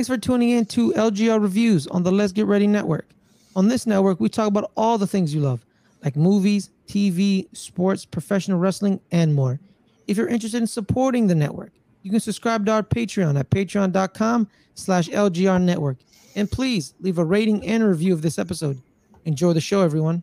Thanks for tuning in to LGR Reviews on the Let's Get Ready Network. On this network, we talk about all the things you love, like movies, TV, sports, professional wrestling, and more. If you're interested in supporting the network, you can subscribe to our Patreon at patreon.com slash LGR Network. And please leave a rating and a review of this episode. Enjoy the show, everyone.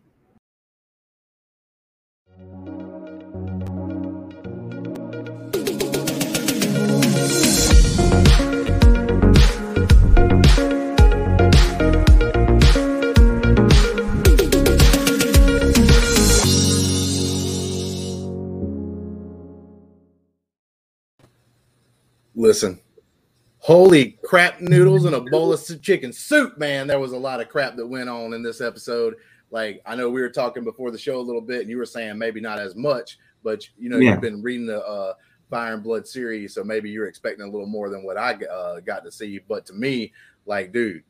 Listen, holy crap noodles and a bowl of chicken soup, man. There was a lot of crap that went on in this episode. Like, I know we were talking before the show a little bit, and you were saying maybe not as much, but you know, Yeah. you've been reading the uh, Fire and Blood series, so maybe you're expecting a little more than what I uh, got to see. But to me, like, dude,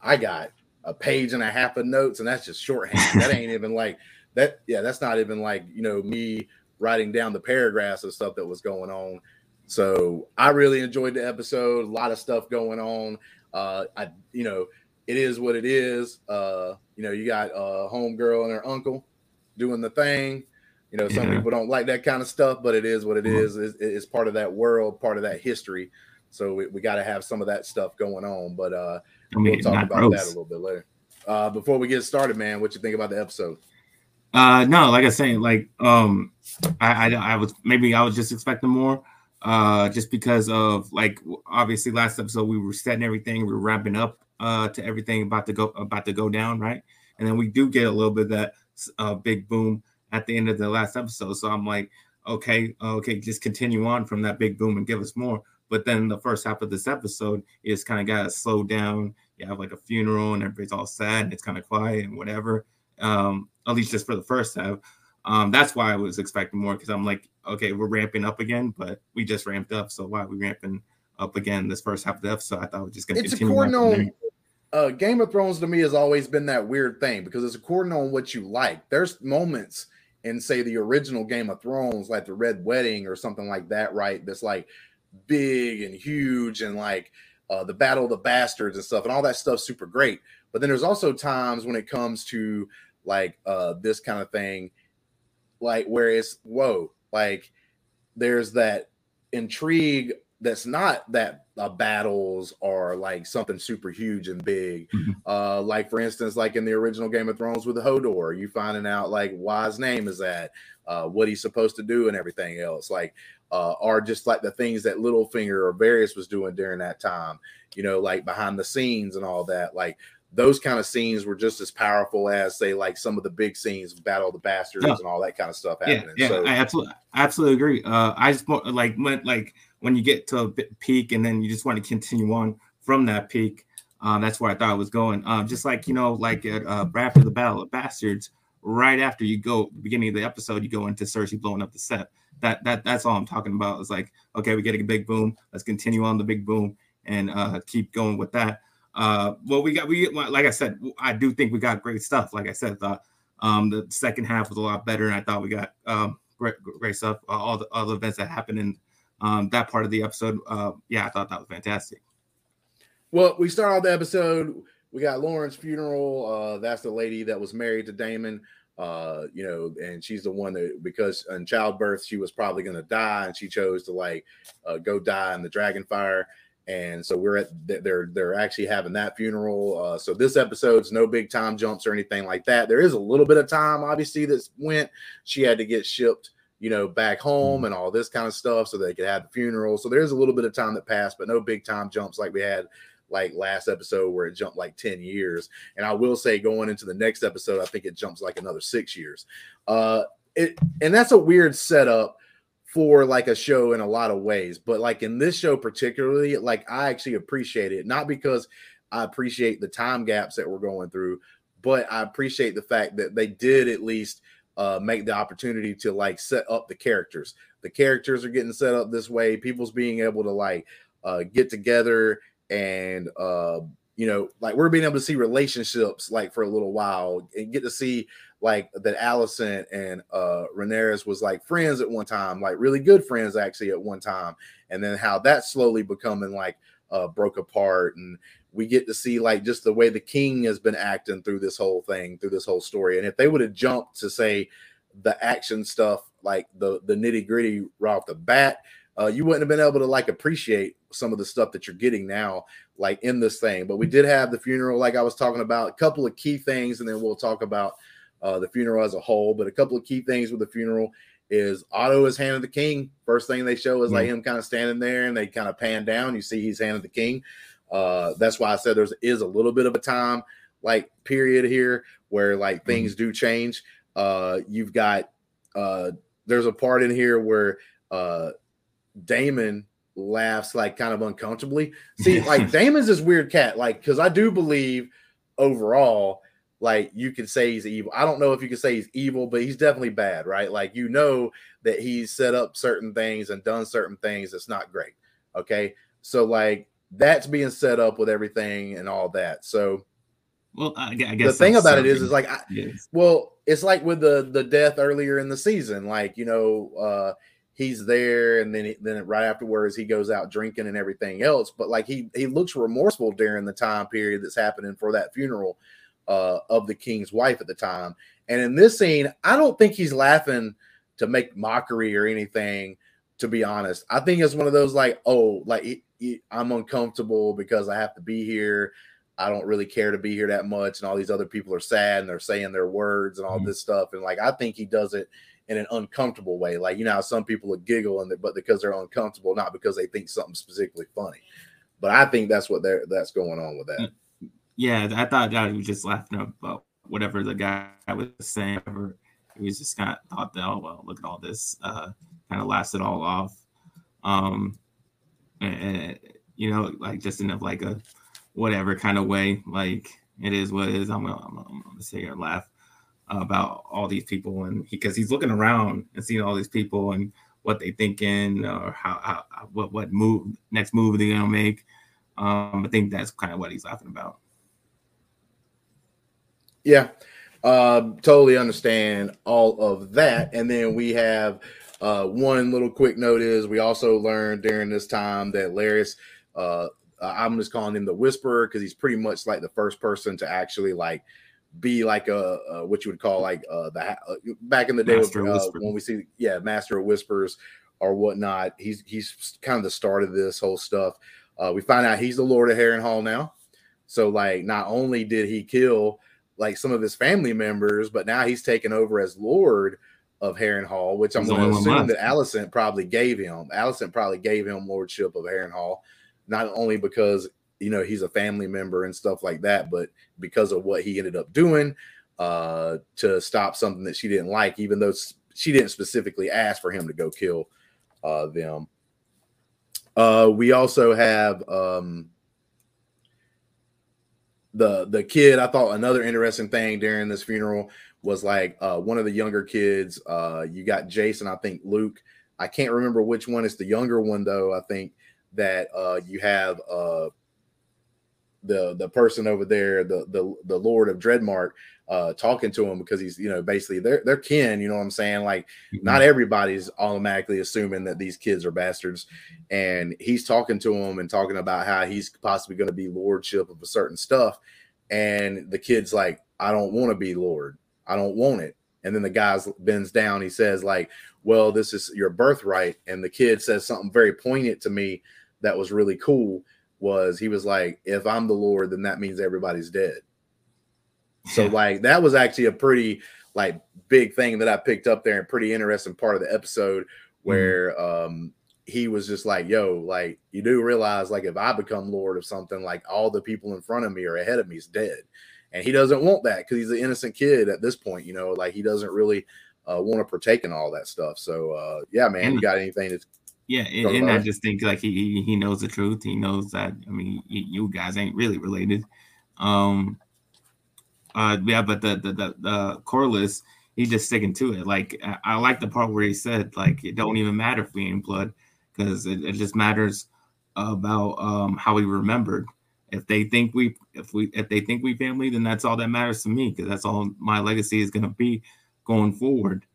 I got a page and a half of notes, and that's just shorthand. that ain't even like that. Yeah, that's not even like you know me writing down the paragraphs of stuff that was going on. So I really enjoyed the episode. A lot of stuff going on. Uh, I, you know, it is what it is. Uh, you know, you got uh, homegirl and her uncle doing the thing. You know, some Yeah. people don't like that kind of stuff, but it is what it Mhm. is. It's, it's part of that world, part of that history. So we, we got to have some of that stuff going on. But uh, I mean, we'll talk about that a little bit later. Uh, before we get started, man, what you think about the episode? Uh, no, like I saying, like um, I, I I was maybe I was just expecting more, uh, just because of like obviously last episode we were setting everything, we were wrapping up uh to everything about to go about to go down, right? And then we do get a little bit of that uh big boom at the end of the last episode. So I'm like, okay, okay, just continue on from that big boom and give us more. But then the first half of this episode is kind of got slowed down. You have like a funeral and everybody's all sad and it's kind of quiet and whatever. Um, at least just for the first half. Um, that's why I was expecting more because I'm like, okay, we're ramping up again, but we just ramped up. So why are we ramping up again this first half of the episode? I thought we are just to It's continue. on according on uh, Game of Thrones to me has always been that weird thing because it's according on what you like. There's moments in say the original Game of Thrones, like the Red Wedding or something like that, right? That's like big and huge and like uh, the Battle of the Bastards and stuff, and all that stuff's super great. But then there's also times when it comes to like uh, this kind of thing, like where it's whoa, like there's that intrigue that's not that uh, battles are like something super huge and big. Mhm. Uh, like for instance, like in the original Game of Thrones with Hodor, you finding out like why his name is that, uh, what he's supposed to do, and everything else. Like, uh, are just like the things that Littlefinger or Varys was doing during that time. You know, like behind the scenes and all that. Like those kind of scenes were just as powerful as say like some of the big scenes, of Battle of the Bastards, Yeah. and all that kind of stuff yeah, happening. yeah, so I absolutely, I absolutely agree. Uh, I just want like when like when you get to a peak and then you just want to continue on from that peak. Um, that's where I thought it was going. Um, just like you know, like at uh, after the Battle of Bastards, right after you go beginning of the episode, you go into Cersei blowing up the set. That that that's all I'm talking about. It's like okay, we get a big boom. Let's continue on the big boom and uh, keep going with that. Uh, well, we got we like I said, I do think we got great stuff. Like I said, thought um, the second half was a lot better, and I thought we got um, great great stuff. Uh, all the all the events that happened in um, that part of the episode. Uh, yeah, I thought that was fantastic. Well, we start off the episode. We got Lauren's funeral. Uh, that's the lady that was married to Daemon. Uh, you know, and she's the one that because in childbirth she was probably going to die, and she chose to like uh, go die in the dragon fire. And so we're at they're they're actually having that funeral. Uh, so this episode's no big time jumps or anything like that. There is a little bit of time, obviously, that went. She had to get shipped, you know, back home and all this kind of stuff, so they could have the funeral. So there's a little bit of time that passed, but no big time jumps like we had like last episode where it jumped like 10 years. And I will say going into the next episode, I think it jumps like another six years. Uh it and that's a weird setup for like a show in a lot of ways. But like in this show particularly, like I actually appreciate it, not because I appreciate the time gaps that we're going through, but I appreciate the fact that they did at least uh, make the opportunity to like set up the characters. The characters are getting set up this way. People's being able to like uh, get together and uh, you know, like we're being able to see relationships like for a little while and get to see like that Alicent and uh Rhaenyra was like friends at one time, like really good friends actually at one time, and then how that slowly becoming like uh, broke apart, and we get to see like just the way the king has been acting through this whole thing, through this whole story. And if they would have jumped to say the action stuff, like the the nitty gritty right off the bat, uh, you wouldn't have been able to like appreciate some of the stuff that you're getting now, like in this thing. But we did have the funeral, like I was talking about, a couple of key things, and then we'll talk about uh, the funeral as a whole. But a couple of key things with the funeral is Otto is hand of the king. First thing they show is like him kind of standing there, and they kind of pan down. You see he's hand of the king. Uh, that's why I said there's is a little bit of a time like period here where like mm-hmm. things do change. Uh, you've got uh, there's a part in here where uh, Daemon laughs like kind of uncomfortably. See, like Daemon's this weird cat, like because I do believe overall, like you could say he's evil. I don't know if you could say he's evil, but he's definitely bad, right? Like you know that he's set up certain things and done certain things that's not great. Okay, so like that's being set up with everything and all that. So, well, I, guess the thing about it is, is like, I, yes. well, it's like with the the death earlier in the season. Like you know, uh, he's there, and then he, then right afterwards he goes out drinking and everything else. But like he he looks remorseful during the time period that's happening for that funeral uh, of the king's wife at the time. And in this scene, I don't think he's laughing to make mockery or anything. To be honest, I think it's one of those like, oh, like I'm uncomfortable because I have to be here. I don't really care to be here that much. And all these other people are sad and they're saying their words and all mm-hmm. this stuff. And like, I think he does it in an uncomfortable way. Like, you know, some people are giggling, but because they're uncomfortable, not because they think something specifically funny. But I think that's what they're that's going on with that. Yeah, I thought that he was just laughing about whatever the guy was saying. He was just kind of thought that, oh well, look at all this. Uh, kind of laughed it all off. Um, and, you know, like just in a like a whatever kind of way. Like it is what it is. I'm gonna, I'm, I'm gonna sit here and laugh about all these people, and because he's looking around and seeing all these people and what they thinking or how, how what what move next move they're gonna make. Um, I think that's kind of what he's laughing about. Yeah, uh, totally understand all of that. And then we have uh, one little quick note is we also learned during this time that Larys, uh, I'm just calling him the Whisperer because he's pretty much like the first person to actually like be like a, a what you would call like uh, the uh, back in the day with, uh, when we see yeah Master of Whispers or whatnot. He's he's kind of the start of this whole stuff. Uh, we find out he's the Lord of Harrenhal now. So like not only did he kill like some of his family members, but now he's taken over as Lord of Harrenhal, which I'm going to assume that Alicent probably gave him. Alicent probably gave him lordship of Harrenhal, not only because you know he's a family member and stuff like that, but because of what he ended up doing uh, to stop something that she didn't like, even though she didn't specifically ask for him to go kill uh, them. Uh, we also have um, the the kid. I thought another interesting thing during this funeral was like uh, one of the younger kids. Uh, you got Jason, I think Luke. I can't remember which one is the younger one though. I think that uh, you have uh, the the person over there, the the the Lord of Driftmark, uh, talking to him because he's you know basically they're they're kin. You know what I'm saying? Like mm-hmm. not everybody's automatically assuming that these kids are bastards, and he's talking to him and talking about how he's possibly going to be lordship of a certain stuff, and the kid's like, I don't want to be lord. I don't want it. And then the guy bends down. He says, like, well, this is your birthright. And the kid says something very poignant to me that was really cool. Was he was like, if I'm the Lord, then that means everybody's dead. So like that was actually a pretty like big thing that I picked up there and pretty interesting part of the episode mm-hmm. where mm-hmm. um he was just like, yo, like you do realize like if I become lord of something, like all the people in front of me or ahead of me is dead and he doesn't want that because he's an innocent kid at this point. You know, like he doesn't really uh, want to partake in all that stuff. So uh, yeah, man, and, you got anything to? Yeah, and, and I just think like he he knows the truth. He knows that. I mean, you guys ain't really related. Um, uh, yeah, but the the the, the Corlys, he's just sticking to it. Like I, I, like the part where he said like it don't even matter if we ain't blood because it, it just matters about um how we remembered if they think we if we if they think we family then that's all that matters to me because that's all my legacy is going to be going forward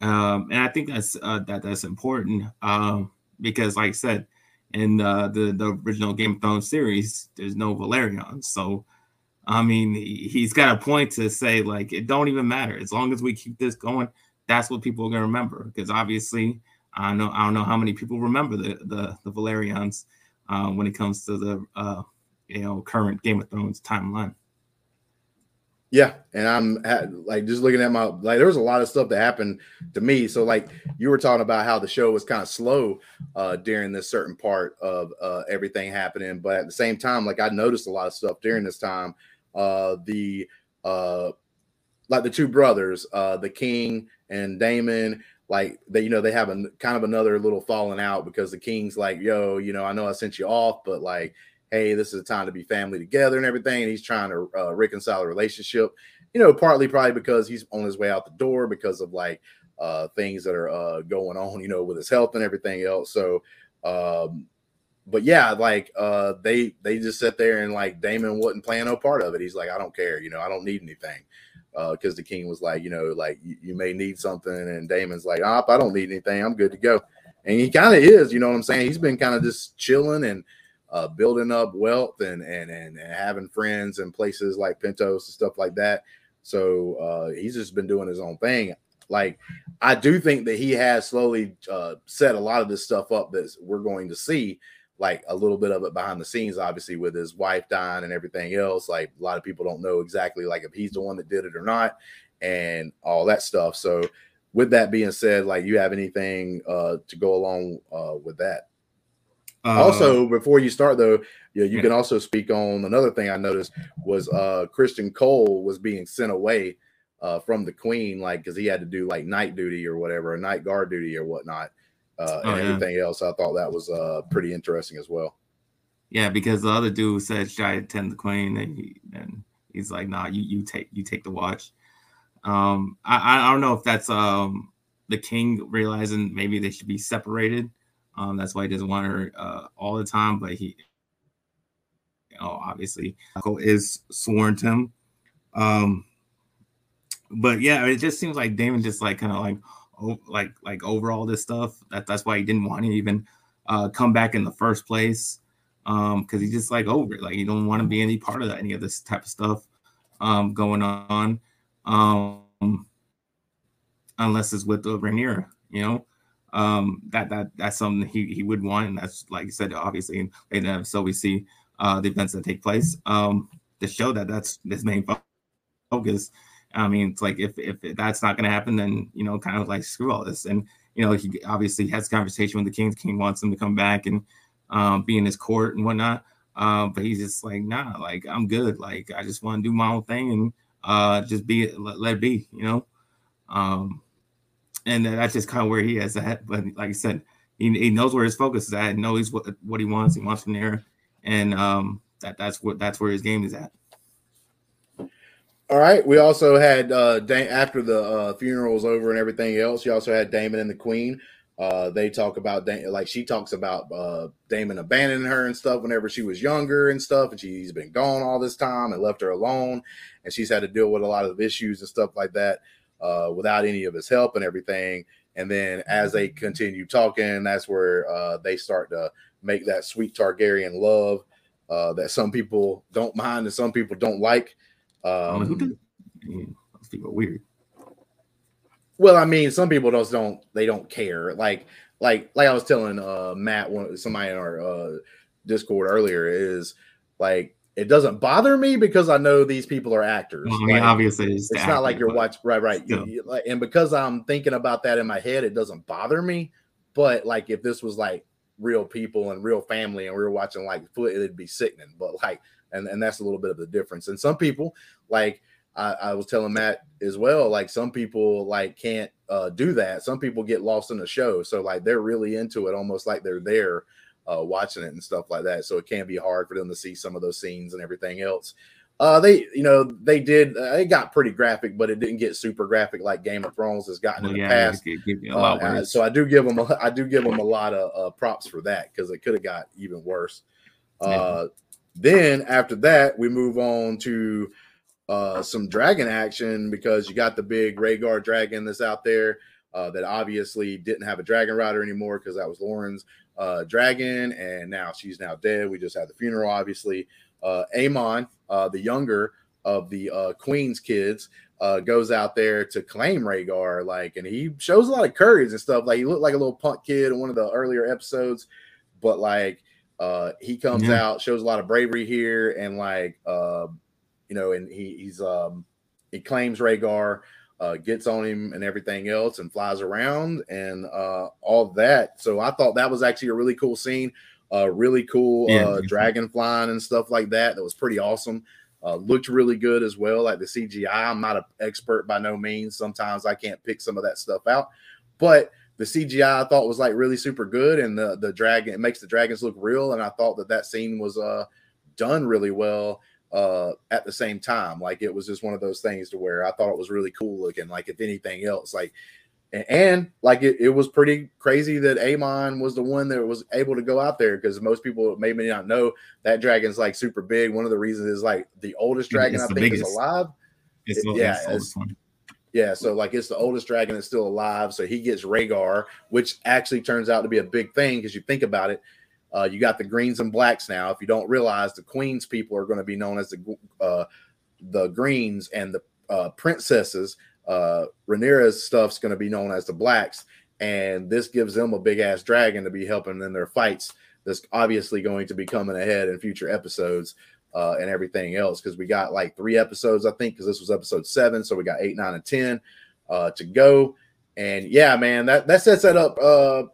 um, and i think that's uh, that that's important um, because like i said in the, the original Game of Thrones series, there's no Velaryon. So, I mean, he's got a point to say like it don't even matter as long as we keep this going. That's what people are gonna remember because obviously, I know I don't know how many people remember the the, the Velaryons uh, when it comes to the uh, you know current Game of Thrones timeline. Yeah, and I'm like just looking at my like there was a lot of stuff that happened to me. So like you were talking about how the show was kind of slow uh during this certain part of uh everything happening, but at the same time, like I noticed a lot of stuff during this time. Uh the uh like the two brothers, uh the king and Daemon, like they you know they have a kind of another little falling out because the king's like, yo, you know, I know I sent you off, but like hey, this is a time to be family together and everything. And he's trying to uh, reconcile a relationship, you know, partly probably because he's on his way out the door because of like uh, things that are uh, going on, you know, with his health and everything else. So, um, but yeah, like uh, they they just sat there and like Daemon wasn't playing no part of it. He's like, I don't care, you know, I don't need anything. Because uh, the king was like, you know, like you, you, may need something, and Daemon's like, I don't need anything. I'm good to go. And he kind of is, you know what I'm saying? He's been kind of just chilling and uh, building up wealth and, and and and having friends and places like Pentos and stuff like that. So uh, he's just been doing his own thing. Like I do think that he has slowly uh, set a lot of this stuff up that we're going to see, like a little bit of it behind the scenes, obviously with his wife dying and everything else. Like a lot of people don't know exactly like if he's the one that did it or not, and all that stuff. So with that being said, like you have anything uh, to go along uh, with that? Uh, also, before you start though, yeah, you yeah. can also speak on another thing I noticed was uh Criston Cole was being sent away uh from the Queen, like because he had to do like night duty or whatever, a night guard duty or whatnot, uh, oh, and yeah. everything else. I thought that was uh pretty interesting as well. Yeah, because the other dude said, "Should I attend the Queen?" and he and he's like, "Nah, you you take you take the watch." Um, I I don't know if that's um the king realizing maybe they should be separated um, that's why he doesn't want her uh, all the time. But he, you know, obviously, is sworn to him. Um, but yeah, it just seems like Daemon just like kind of like oh, like like over all this stuff. That that's why he didn't want to even uh, come back in the first place. Um, because he just like over it. Like he don't want to be any part of that, any of this type of stuff um going on. Um unless it's with the Rhaenyra, you know um, that that that's something he, he would want, and that's like you said, obviously. And so we see uh, the events that take place um, to show that that's his main focus. I mean, it's like if if that's not going to happen, then you know, kind of like screw all this. And you know, he obviously has conversation with the king. The king wants him to come back and um, be in his court and whatnot. Um, but he's just like, nah, like I'm good. Like I just want to do my own thing and uh, just be let, let it be, you know. Um, and that's just kind of where he is at. But like I said, he, he knows where his focus is at, and knows what what he wants. He wants from there, and um, that that's what that's where his game is at. All right. We also had uh, after the uh, funeral was over and everything else. You also had Daemon and the Queen. Uh, they talk about like she talks about uh, Daemon abandoning her and stuff whenever she was younger and stuff, and she's been gone all this time and left her alone, and she's had to deal with a lot of issues and stuff like that uh, without any of his help and everything. And then as they continue talking, that's where uh, they start to make that sweet Targaryen love uh, that some people don't mind and some people don't like. Um, who did? Those people weird. Well, I mean, some people just don't. They don't care. Like, like, like I was telling uh, Matt, one somebody in our uh, Discord earlier, is like it doesn't bother me because I know these people are actors. I mean, like, obviously, it's, it's not like you're watching, right? Right. You, you, like, and because I'm thinking about that in my head, it doesn't bother me. But like, if this was like real people and real family, and we were watching like foot, it'd be sickening. But like, and and that's a little bit of the difference. And some people, like I, I was telling Matt as well, like some people like can't uh, do that. Some people get lost in the show, so like they're really into it, almost like they're there uh, watching it and stuff like that. So it can be hard for them to see some of those scenes and everything else. Uh, they, you know, they did. Uh, it got pretty graphic, but it didn't get super graphic like Game of Thrones has gotten well, in the yeah, past. Uh, so I do give them, a, I do give them a lot of uh, props for that because it could have got even worse. Uh, yeah. Then after that, we move on to uh, some dragon action because you got the big Vhagar dragon that's out there uh, that obviously didn't have a dragon rider anymore because that was Lauren's uh, dragon, and now she's now dead. We just had the funeral, obviously. Uh, Aemond, uh, the younger of the uh, Queen's kids, uh, goes out there to claim Vhagar, like, and he shows a lot of courage and stuff. Like, he looked like a little punk kid in one of the earlier episodes, but like, uh, he comes yeah. out, shows a lot of bravery here, and like, uh, you know, and he, he's um, he claims Vhagar uh, gets on him and everything else and flies around and uh, all that. So I thought that was actually a really cool scene. Uh, really cool yeah, uh, dragon flying and stuff like that. That was pretty awesome. Uh, looked really good as well. Like the CGI, I'm not an expert by no means. Sometimes I can't pick some of that stuff out, but the CGI I thought was like really super good, and the the dragon it makes the dragons look real. And I thought that that scene was uh done really well uh, at the same time. Like it was just one of those things to where I thought it was really cool looking. Like if anything else, like and, and like it, it was pretty crazy that Aemond was the one that was able to go out there because most people maybe not know that dragon's like super big. One of the reasons is like the oldest dragon I think biggest. is alive. It's the, yeah, it's, yeah, so like it's the oldest dragon that's still alive. So he gets Vhagar, which actually turns out to be a big thing because you think about it. Uh, you got the greens and blacks now. If you don't realize, the queens people are going to be known as the uh, the greens, and the uh, princesses, uh, Rhaenyra's stuff's going to be known as the blacks. And this gives them a big ass dragon to be helping in their fights. That's obviously going to be coming ahead in future episodes uh, and everything else because we got like three episodes, I think, because this was episode seven, so we got eight, nine, and ten uh, to go. And yeah, man, that that sets that up uh,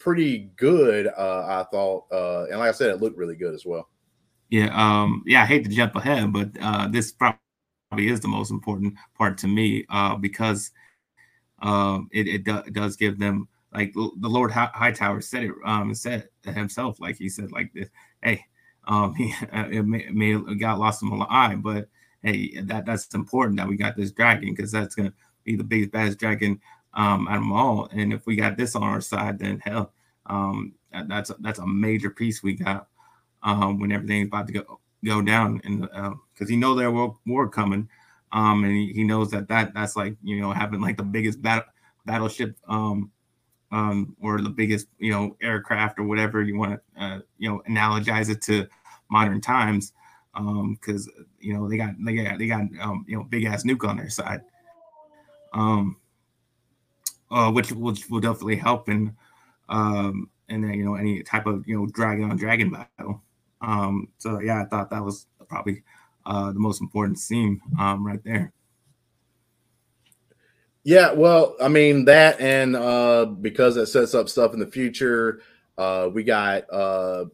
pretty good. Uh, I thought, uh, and like I said, it looked really good as well. Yeah, um, yeah. I hate to jump ahead, but uh, this probably is the most important part to me uh, because uh, it, it, do, it does give them like the Lord Hightower said it um, said himself, like he said, like this, hey, um, he it may, it may got lost in the eye, but hey, that that's important that we got this dragon because that's gonna be the biggest baddest dragon um, of them all. And if we got this on our side, then hell, um, that, that's a, that's a major piece we got um, when everything's about to go go down, and because uh, he know there will war coming, um, and he, he knows that that that's like you know having like the biggest battle battleship um, um, or the biggest you know aircraft or whatever you want to uh, you know analogize it to modern times um because you know they got they got they got um, you know big ass nuke on their side. Um, uh, which which will definitely help in um, you know any type of you know dragon on dragon battle. Um, so yeah, I thought that was probably uh, the most important scene um, right there. Yeah, well, I mean that, and uh, because it sets up stuff in the future, uh, we got uh,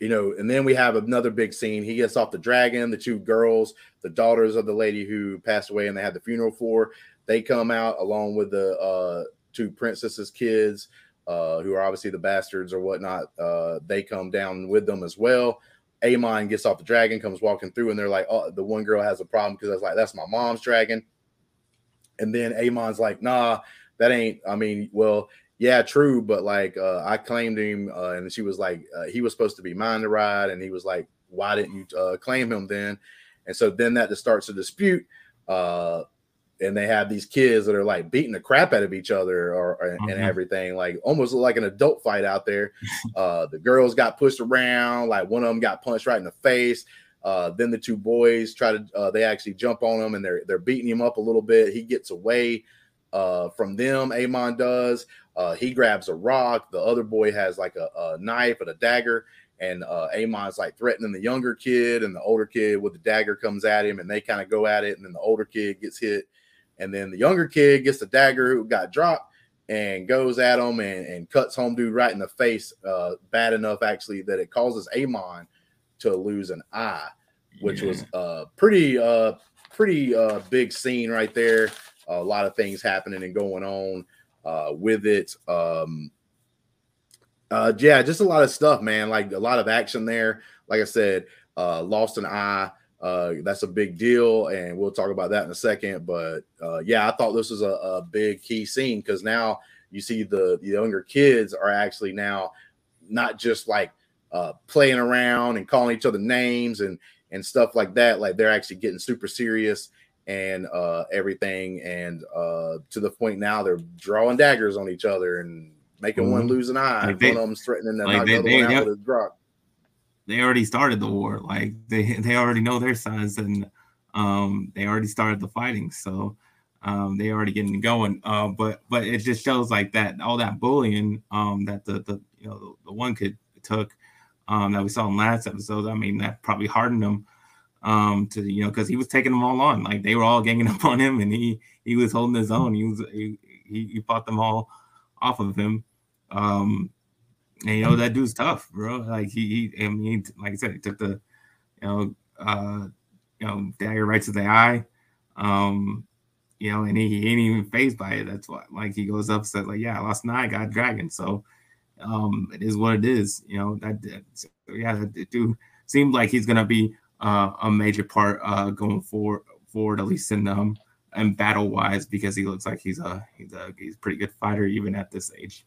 you know, and then we have another big scene. He gets off the dragon. The two girls, the daughters of the lady who passed away, and they had the funeral for. They come out along with the uh, two princesses' kids, uh, who are obviously the bastards or whatnot. Uh, they come down with them as well. Aemond gets off the dragon, comes walking through, and they're like, "Oh, the one girl has a problem because I was like, that's my mom's dragon." And then Aemond's like, "Nah, that ain't. I mean, well, yeah, true, but like, uh, I claimed him, uh, and she was like, uh, he was supposed to be mine to ride, and he was like, why didn't you uh, claim him then?" And so then that just starts a dispute. And they have these kids that are like beating the crap out of each other or, or mm-hmm. and everything, like almost like an adult fight out there. uh, the girls got pushed around, like one of them got punched right in the face. Uh, then the two boys try to uh, they actually jump on him and they're they're beating him up a little bit. He gets away uh, from them. Aemond does. Uh, he grabs a rock. The other boy has like a, a knife and a dagger, and uh, Aemond's like threatening the younger kid, and the older kid with the dagger comes at him, and they kind of go at it, and then the older kid gets hit and then the younger kid gets the dagger who got dropped and goes at him and, and cuts home dude right in the face, uh, bad enough actually that it causes Aemond to lose an eye, which yeah. was a pretty uh pretty uh big scene right there. A lot of things happening and going on uh with it. Um uh yeah, just a lot of stuff, man. Like a lot of action there. Like I said, uh lost an eye uh, that's a big deal, and we'll talk about that in a second. But uh, yeah, I thought this was a, a big key scene because now you see the, the younger kids are actually now not just like uh, playing around and calling each other names and and stuff like that. Like they're actually getting super serious and uh, everything, and uh, to the point now they're drawing daggers on each other and making mm-hmm. one lose an eye. Like they, one of them's threatening to like knock the other one out with his Grok. They already started the war. Like they they already know their sides and um they already started the fighting. So um they already getting going. Uh, but but it just shows like that all that bullying um that the the you know the, the one kid took um that we saw in last episode. I mean that probably hardened him um to you know because he was taking them all on like they were all ganging up on him and he he was holding his own. He was he, he, fought them all off of him. Um, and you know that dude's tough, bro. Like he, he I mean, like I said, he took the, you know, uh, you know, dagger right to the eye. Um, you know, and he, he ain't even phased by it. That's what, like, he goes up, said, like, yeah, I lost eye, got dragon. So, um, it is what it is. You know that, that yeah, it do seems like he's gonna be uh, a major part uh going forward, forward at least in um and battle wise because he looks like he's a he's a he's a pretty good fighter even at this age.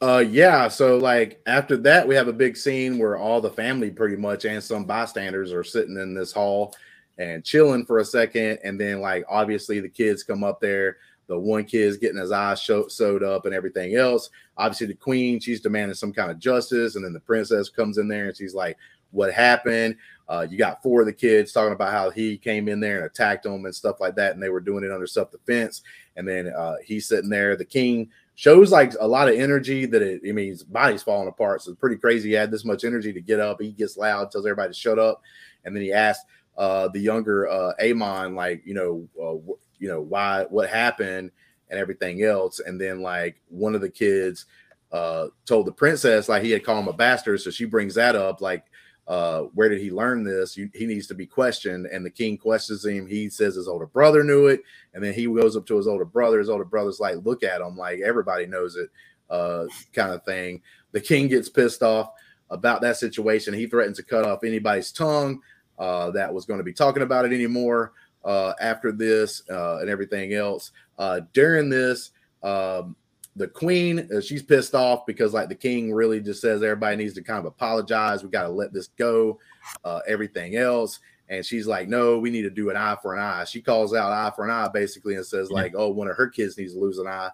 Uh yeah, so like after that we have a big scene where all the family pretty much and some bystanders are sitting in this hall and chilling for a second and then like obviously the kids come up there the one kid's getting his eyes sewed up and everything else obviously the queen she's demanding some kind of justice and then the princess comes in there and she's like what happened uh, you got four of the kids talking about how he came in there and attacked them and stuff like that, and they were doing it under self defense. And then uh, he's sitting there. The king shows like a lot of energy that it, I mean, his body's falling apart. So it's pretty crazy. He had this much energy to get up. He gets loud, tells everybody to shut up, and then he asked uh, the younger uh, Aemond, like, you know, uh, you know, why, what happened, and everything else. And then like one of the kids uh, told the princess like he had called him a bastard, so she brings that up, like uh, where did he learn this? You, he needs to be questioned. And the king questions him. He says his older brother knew it. And then he goes up to his older brother. His older brother's like, look at him, like everybody knows it, uh, kind of thing. The king gets pissed off about that situation. He threatens to cut off anybody's tongue uh, that was going to be talking about it anymore uh, after this uh, and everything else. Uh, during this, um, the queen uh, she's pissed off because like the king really just says everybody needs to kind of apologize. We got to let this go uh, everything else. And she's like no we need to do an eye for an eye. She calls out eye for an eye basically and says like oh one of her kids needs to lose an eye.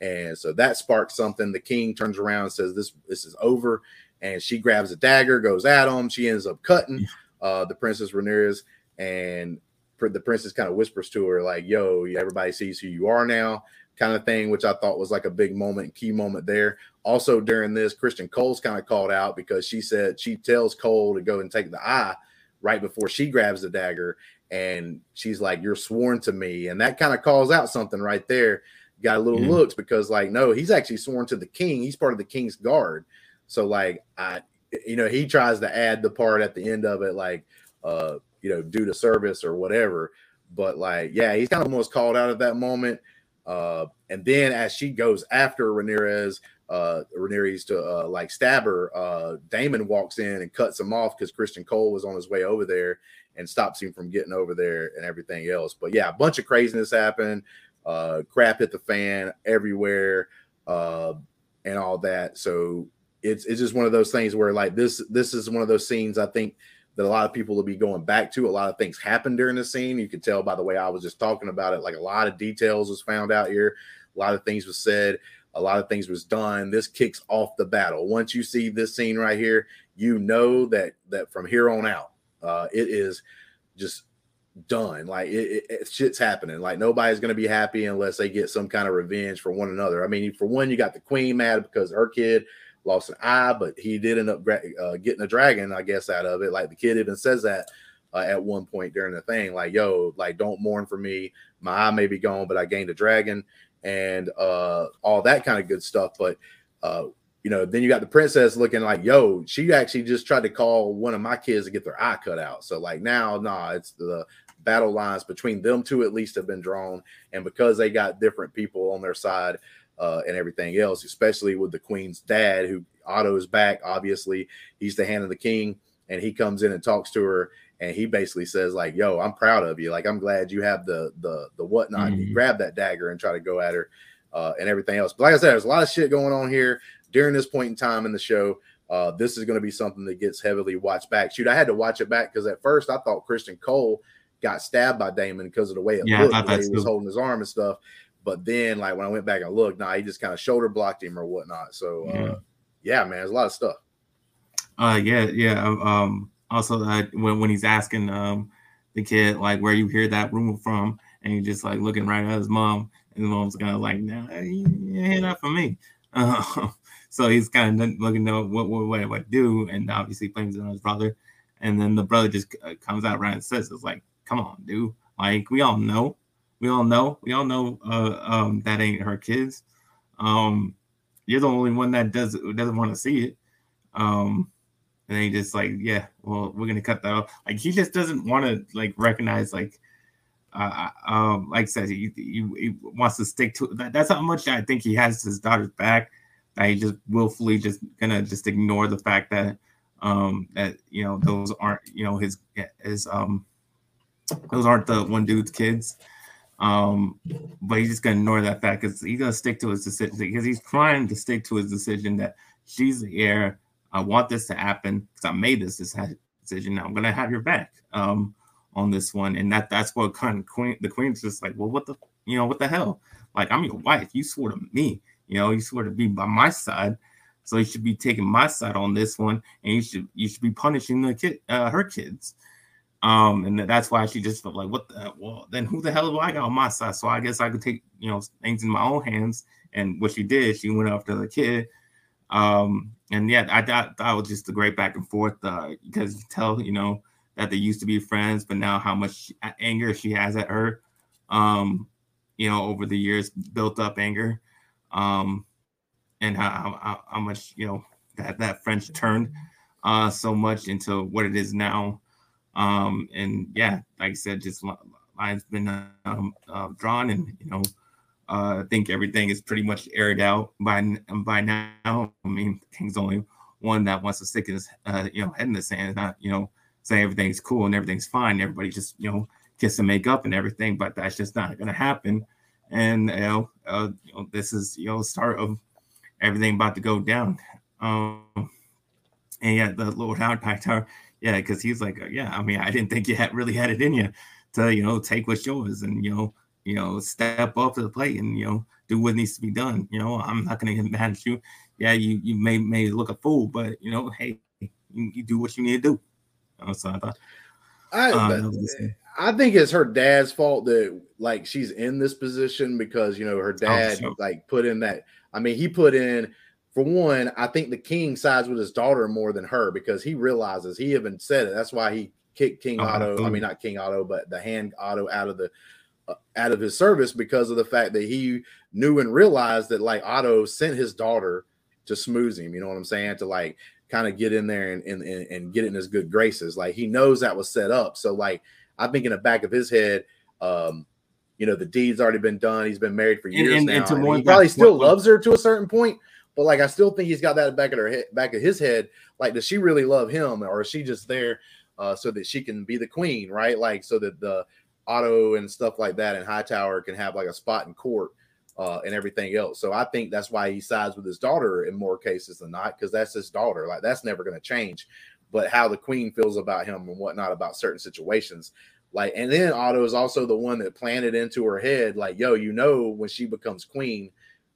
And so that sparks something. The king turns around and says this this is over. And she grabs a dagger goes at him. She ends up cutting uh, the princess Rhaenyra and the princess kind of whispers to her like yo everybody sees who you are now kind of thing, which I thought was like a big moment, key moment there. Also, during this, Criston Cole's kind of called out because she said she tells Cole to go and take the eye right before she grabs the dagger. And she's like, You're sworn to me. And that kind of calls out something right there. Got a little mm-hmm. looks because, like, no, he's actually sworn to the king. He's part of the king's guard. So, like, I, you know, he tries to add the part at the end of it, like, uh, you know, due to service or whatever. But, like, yeah, he's kind of almost called out at that moment. Uh, and then as she goes after Rhaenyra, uh, Rhaenyra to uh, like stab her, uh, Daemon walks in and cuts him off because Criston Cole was on his way over there and stops him from getting over there and everything else. But yeah, a bunch of craziness happened. Uh, crap hit the fan everywhere, uh, and all that. So it's it's just one of those things where like this this is one of those scenes I think that a lot of people will be going back to. A lot of things happened during the scene. You could tell by the way I was just talking about it. Like a lot of details was found out here. A lot of things was said. A lot of things was done. This kicks off the battle. Once you see this scene right here, you know that that from here on out, uh, it is just done. Like it, it, it, shit's happening. Like nobody's gonna be happy unless they get some kind of revenge for one another. I mean, for one, you got the queen mad because her kid lost an eye, but he did end up uh, getting a dragon, I guess, out of it. Like the kid even says that uh, at one point during the thing, like, yo, like, don't mourn for me. My eye may be gone, but I gained a dragon and uh, all that kind of good stuff. But, uh, you know, then you got the princess looking like, yo, she actually just tried to call one of my kids to get their eye cut out. So, like, now, nah, it's the battle lines between them two at least have been drawn. And because they got different people on their side, uh, and everything else, especially with the queen's dad, who Otto's back. Obviously, he's the hand of the king, and he comes in and talks to her, and he basically says like, "Yo, I'm proud of you. Like, I'm glad you have the the the whatnot. Mm-hmm. You grab that dagger and try to go at her, uh, and everything else." But like I said, there's a lot of shit going on here during this point in time in the show. Uh, this is going to be something that gets heavily watched back. Shoot, I had to watch it back because at first I thought Criston Cole got stabbed by Daemon because of the way it yeah, looked, the way he was holding his arm and stuff. But then, like when I went back and looked, nah, he just kind of shoulder blocked him or whatnot. So, uh, yeah. yeah, man, there's a lot of stuff. Uh, yeah, yeah. Um, um also, uh, when when he's asking um the kid like where you hear that rumor from, and he's just like looking right at his mom, and his mom's kind of like, "Nah, you hear that from me." Uh, so he's kind of looking to what what what, what do, and obviously blames it on his brother. And then the brother just uh, comes out right and says, "It's like, come on, dude. Like we all know, we all know, we all know uh, um, that ain't her kids. Um, you're the only one that does doesn't want to see it. Um, and then he just like, yeah, well, we're gonna cut that off. Like he just doesn't want to like recognize like, uh, um, like I said, he, he, he wants to stick to that. That's how much I think he has his daughter's back. That he just willfully just gonna just ignore the fact that um that you know those aren't you know his his um those aren't the one dude's kids. Um, but he's just gonna ignore that fact because he's gonna stick to his decision because he's trying to stick to his decision that she's the heir. I want this to happen because I made this decision. Now I'm gonna have your back um, on this one, and that that's what kind of queen. The queen's just like, well, what the you know what the hell? Like I'm your wife. You swore to me. You know, you swore to be by my side. So you should be taking my side on this one, and you should you should be punishing the kid, uh, her kids. Um, and that's why she just felt like, what the well, then who the hell do I got on my side? So I guess I could take, you know, things in my own hands. And what she did, she went after the kid. Um, and yeah, I thought that was just a great back and forth uh, because you tell, you know, that they used to be friends, but now how much anger she has at her, um, you know, over the years, built up anger, um, and how, how, how much, you know, that, that French turned uh, so much into what it is now. Um, and yeah, like I said, just lines been um, uh, drawn, and you know, uh, I think everything is pretty much aired out by by now. I mean, King's only one that wants to stick his uh, you know head in the sand, not you know say everything's cool and everything's fine. Everybody just you know kiss and make up and everything, but that's just not going to happen. And you know, uh, you know, this is you know start of everything about to go down. Um, and yeah, the Lord Hightower yeah, because he's like, uh, yeah, I mean, I didn't think you had really had it in you to, you know, take what's yours and you know, you know, step up to the plate and you know, do what needs to be done. You know, I'm not gonna get mad at you. Yeah, you you may may look a fool, but you know, hey, you, you do what you need to do. so I thought. I, uh, I think it's her dad's fault that like she's in this position because you know her oh, dad oh, sure. like put in that. I mean, he put in for one, I think the king sides with his daughter more than her because he realizes he even said it. That's why he kicked King uh-huh. Otto. I mean, not King Otto, but the hand Otto out of the uh, out of his service because of the fact that he knew and realized that like Otto sent his daughter to smooze him. You know what I'm saying? To like kind of get in there and, and and get in his good graces. Like he knows that was set up. So like I think in the back of his head, um, you know, the deed's already been done. He's been married for years and, and, now. And he probably still loves her to a certain point, but like, I still think he's got that back of her head, back of his head. Like, does she really love him, or is she just there uh, so that she can be the queen, right? Like, so that the Otto and stuff like that and Hightower can have like a spot in court uh, and everything else. So I think that's why he sides with his daughter in more cases than not, because that's his daughter. Like, that's never going to change. But how the queen feels about him and whatnot about certain situations. Like, and then Otto is also the one that planted into her head, like, yo, you know, when she becomes queen,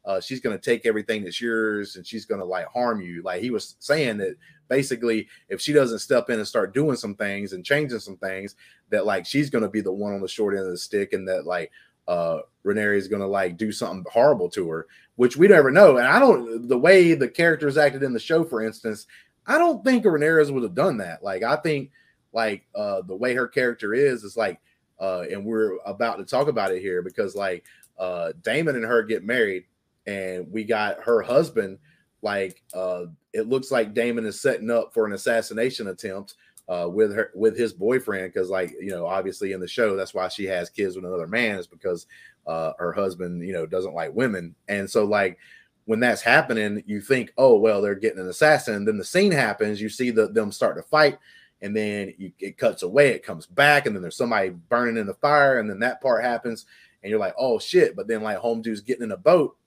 uh, she's going to take everything that's yours and she's going to like harm you. Like he was saying that basically, if she doesn't step in and start doing some things and changing some things, that like she's going to be the one on the short end of the stick, and that like uh Rhaenyra is going to like do something horrible to her, which we never know. And I don't the way the characters acted in the show, for instance, I don't think Rhaenyra would have done that. Like I think like uh the way her character is is like uh and we're about to talk about it here because like uh Daemon and her get married and we got her husband like uh it looks like Daemon is setting up for an assassination attempt uh with her with his boyfriend because like you know obviously in the show that's why she has kids with another man is because uh her husband you know doesn't like women. And so like when that's happening you think oh well they're getting an assassin. Then the scene happens you see the, them start to fight and then you, it cuts away it comes back and then there's somebody burning in the fire and then that part happens and you're like oh shit. But then like home dude's getting in a boat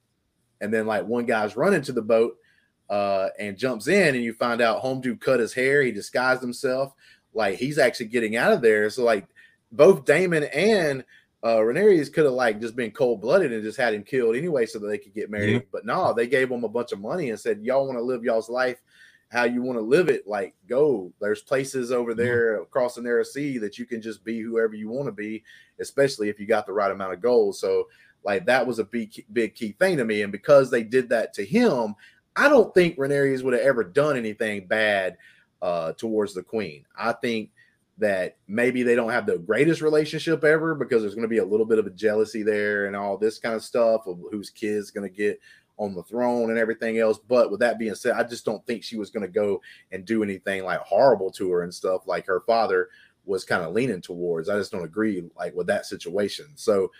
and then like one guy's running to the boat uh, and jumps in, and you find out home dude cut his hair, he disguised himself, like he's actually getting out of there. So like both Daemon and uh could have like just been cold blooded and just had him killed anyway so that they could get married. Yeah. But no, they gave him a bunch of money and said, Y'all want to live y'all's life how you want to live it. Like, go. There's places over there mm-hmm. across the narrow sea that you can just be whoever you want to be, especially if you got the right amount of gold. So, like, that was a big, big key thing to me. And because they did that to him, I don't think Rhaenyra would have ever done anything bad uh, towards the queen. I think that maybe they don't have the greatest relationship ever because there's going to be a little bit of a jealousy there and all this kind of stuff of whose kid's going to get on the throne and everything else. But with that being said, I just don't think she was going to go and do anything like horrible to her and stuff like her father was kind of leaning towards. I just don't agree like with that situation. So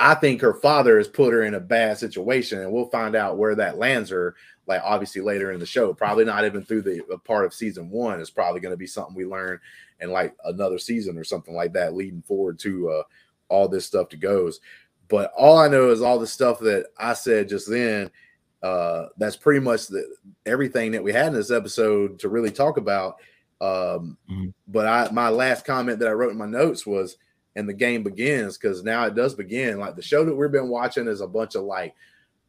I think her father has put her in a bad situation, and we'll find out where that lands her. Like obviously later in the show, probably not even through the part of season one. It's probably going to be something we learn in like another season or something like that, leading forward to uh, all this stuff to goes. But all I know is all the stuff that I said just then. Uh, that's pretty much the, everything that we had in this episode to really talk about. Um, mm-hmm. But I, my last comment that I wrote in my notes was and the game begins because now it does begin. Like the show that we've been watching is a bunch of like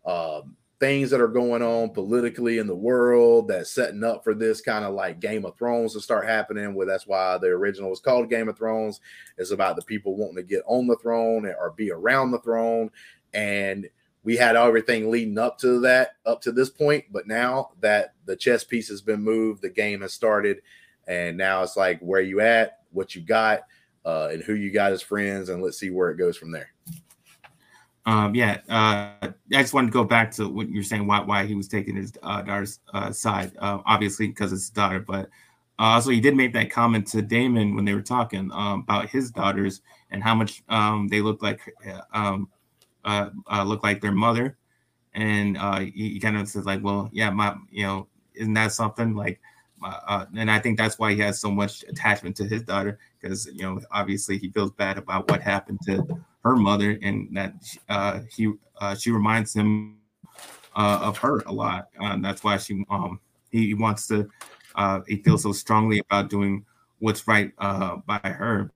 um, things that are going on politically in the world that's setting up for this kind of like Game of Thrones to start happening. Where that's why the original was called Game of Thrones. It's about the people wanting to get on the throne or be around the throne. And we had everything leading up to that, up to this point. But now that the chess piece has been moved, the game has started. And now it's like, where you at? What you got? Uh, and who you got as friends, and let's see where it goes from there. Um, yeah, uh, I just wanted to go back to what you're saying. Why why he was taking his uh, daughter's uh, side? Uh, obviously, because it's his daughter, but uh, also he did make that comment to Daemon when they were talking um, about his daughters and how much um, they look like um, uh, uh, look like their mother, and uh, he, he kind of says like, well, yeah, my you know, isn't that something like? Uh, and I think that's why he has so much attachment to his daughter because you know obviously he feels bad about what happened to her mother and that uh, he uh, she reminds him uh, of her a lot. and that's why she um, he wants to uh, he feels so strongly about doing what's right uh, by her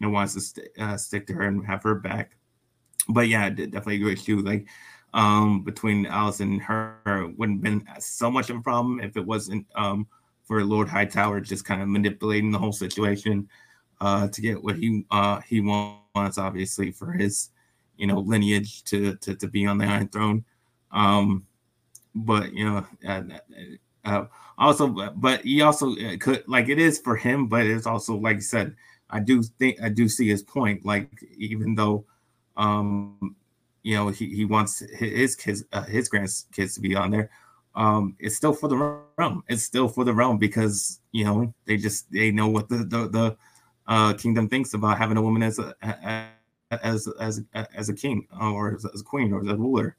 and wants to st- stick to her and have her back. But yeah, definitely agree you. Like um, between Alice and her wouldn't have been so much of a problem if it wasn't um, for Lord Hightower just kind of manipulating the whole situation uh, to get what he uh, he wants, obviously for his you know lineage to to, to be on the Iron Throne. Um, but you know, uh, uh, also, but he also uh, could like it is for him, but it's also like you said. I do think I do see his point. Like even though, um, you know, he, he wants his kids, uh, his grandkids to be on there um, it's still for the realm. It's still for the realm because you know they just they know what the the, the uh, kingdom thinks about having a woman as a as as as a king or as a queen or as a ruler.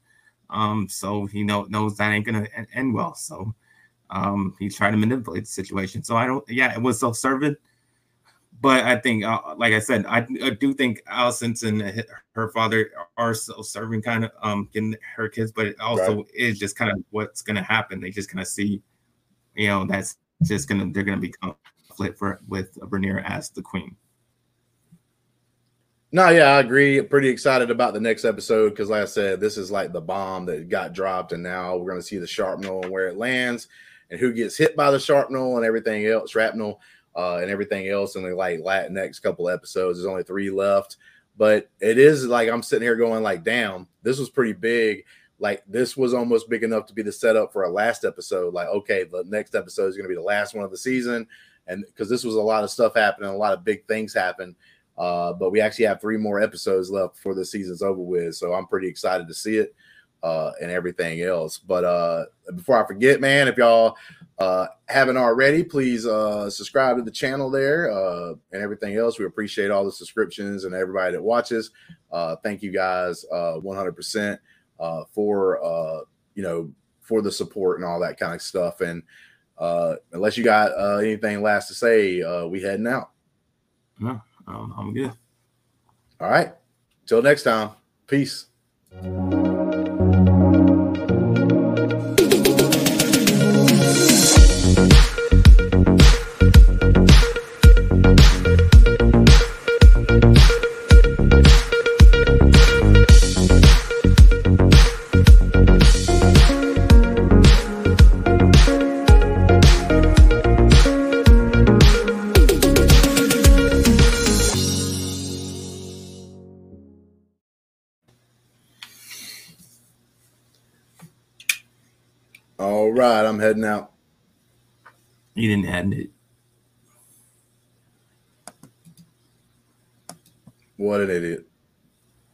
Um, so he know, knows that ain't gonna end well. So um, he's trying to manipulate the situation. So I don't. Yeah, it was self-serving but I think, uh, like I said, I, I, do think Alicent and her father are serving kind of um getting her kids, but it also right. is just kind of what's going to happen. They just kind of see, you know, that's just gonna they're gonna become conflict for with Rhaenyra as the queen. No, yeah, I agree. Pretty excited about the next episode because, like I said, this is like the bomb that got dropped, and now we're going to see the shrapnel and where it lands, and who gets hit by the shrapnel and everything else. Shrapnel uh, and everything else the like next couple episodes. There's only three left, but it is like I'm sitting here going like, damn, this was pretty big. Like this was almost big enough to be the setup for a last episode. Like, okay, the next episode is going to be the last one of the season, and because this was a lot of stuff happening, a lot of big things happen. Uh, but we actually have three more episodes left before the season's over with, so I'm pretty excited to see it uh, and everything else. But uh, before I forget, man, if y'all uh, haven't already, please uh, subscribe to the channel there uh, and everything else. We appreciate all the subscriptions and everybody that watches. Uh, thank you guys uh, 100% uh, for uh, you know for the support and all that kind of stuff. And uh, unless you got uh, anything last to say, uh, we heading out. No, um, I'm good. All right. Till next time. Peace. Right, I'm heading out. You didn't add it. What an idiot.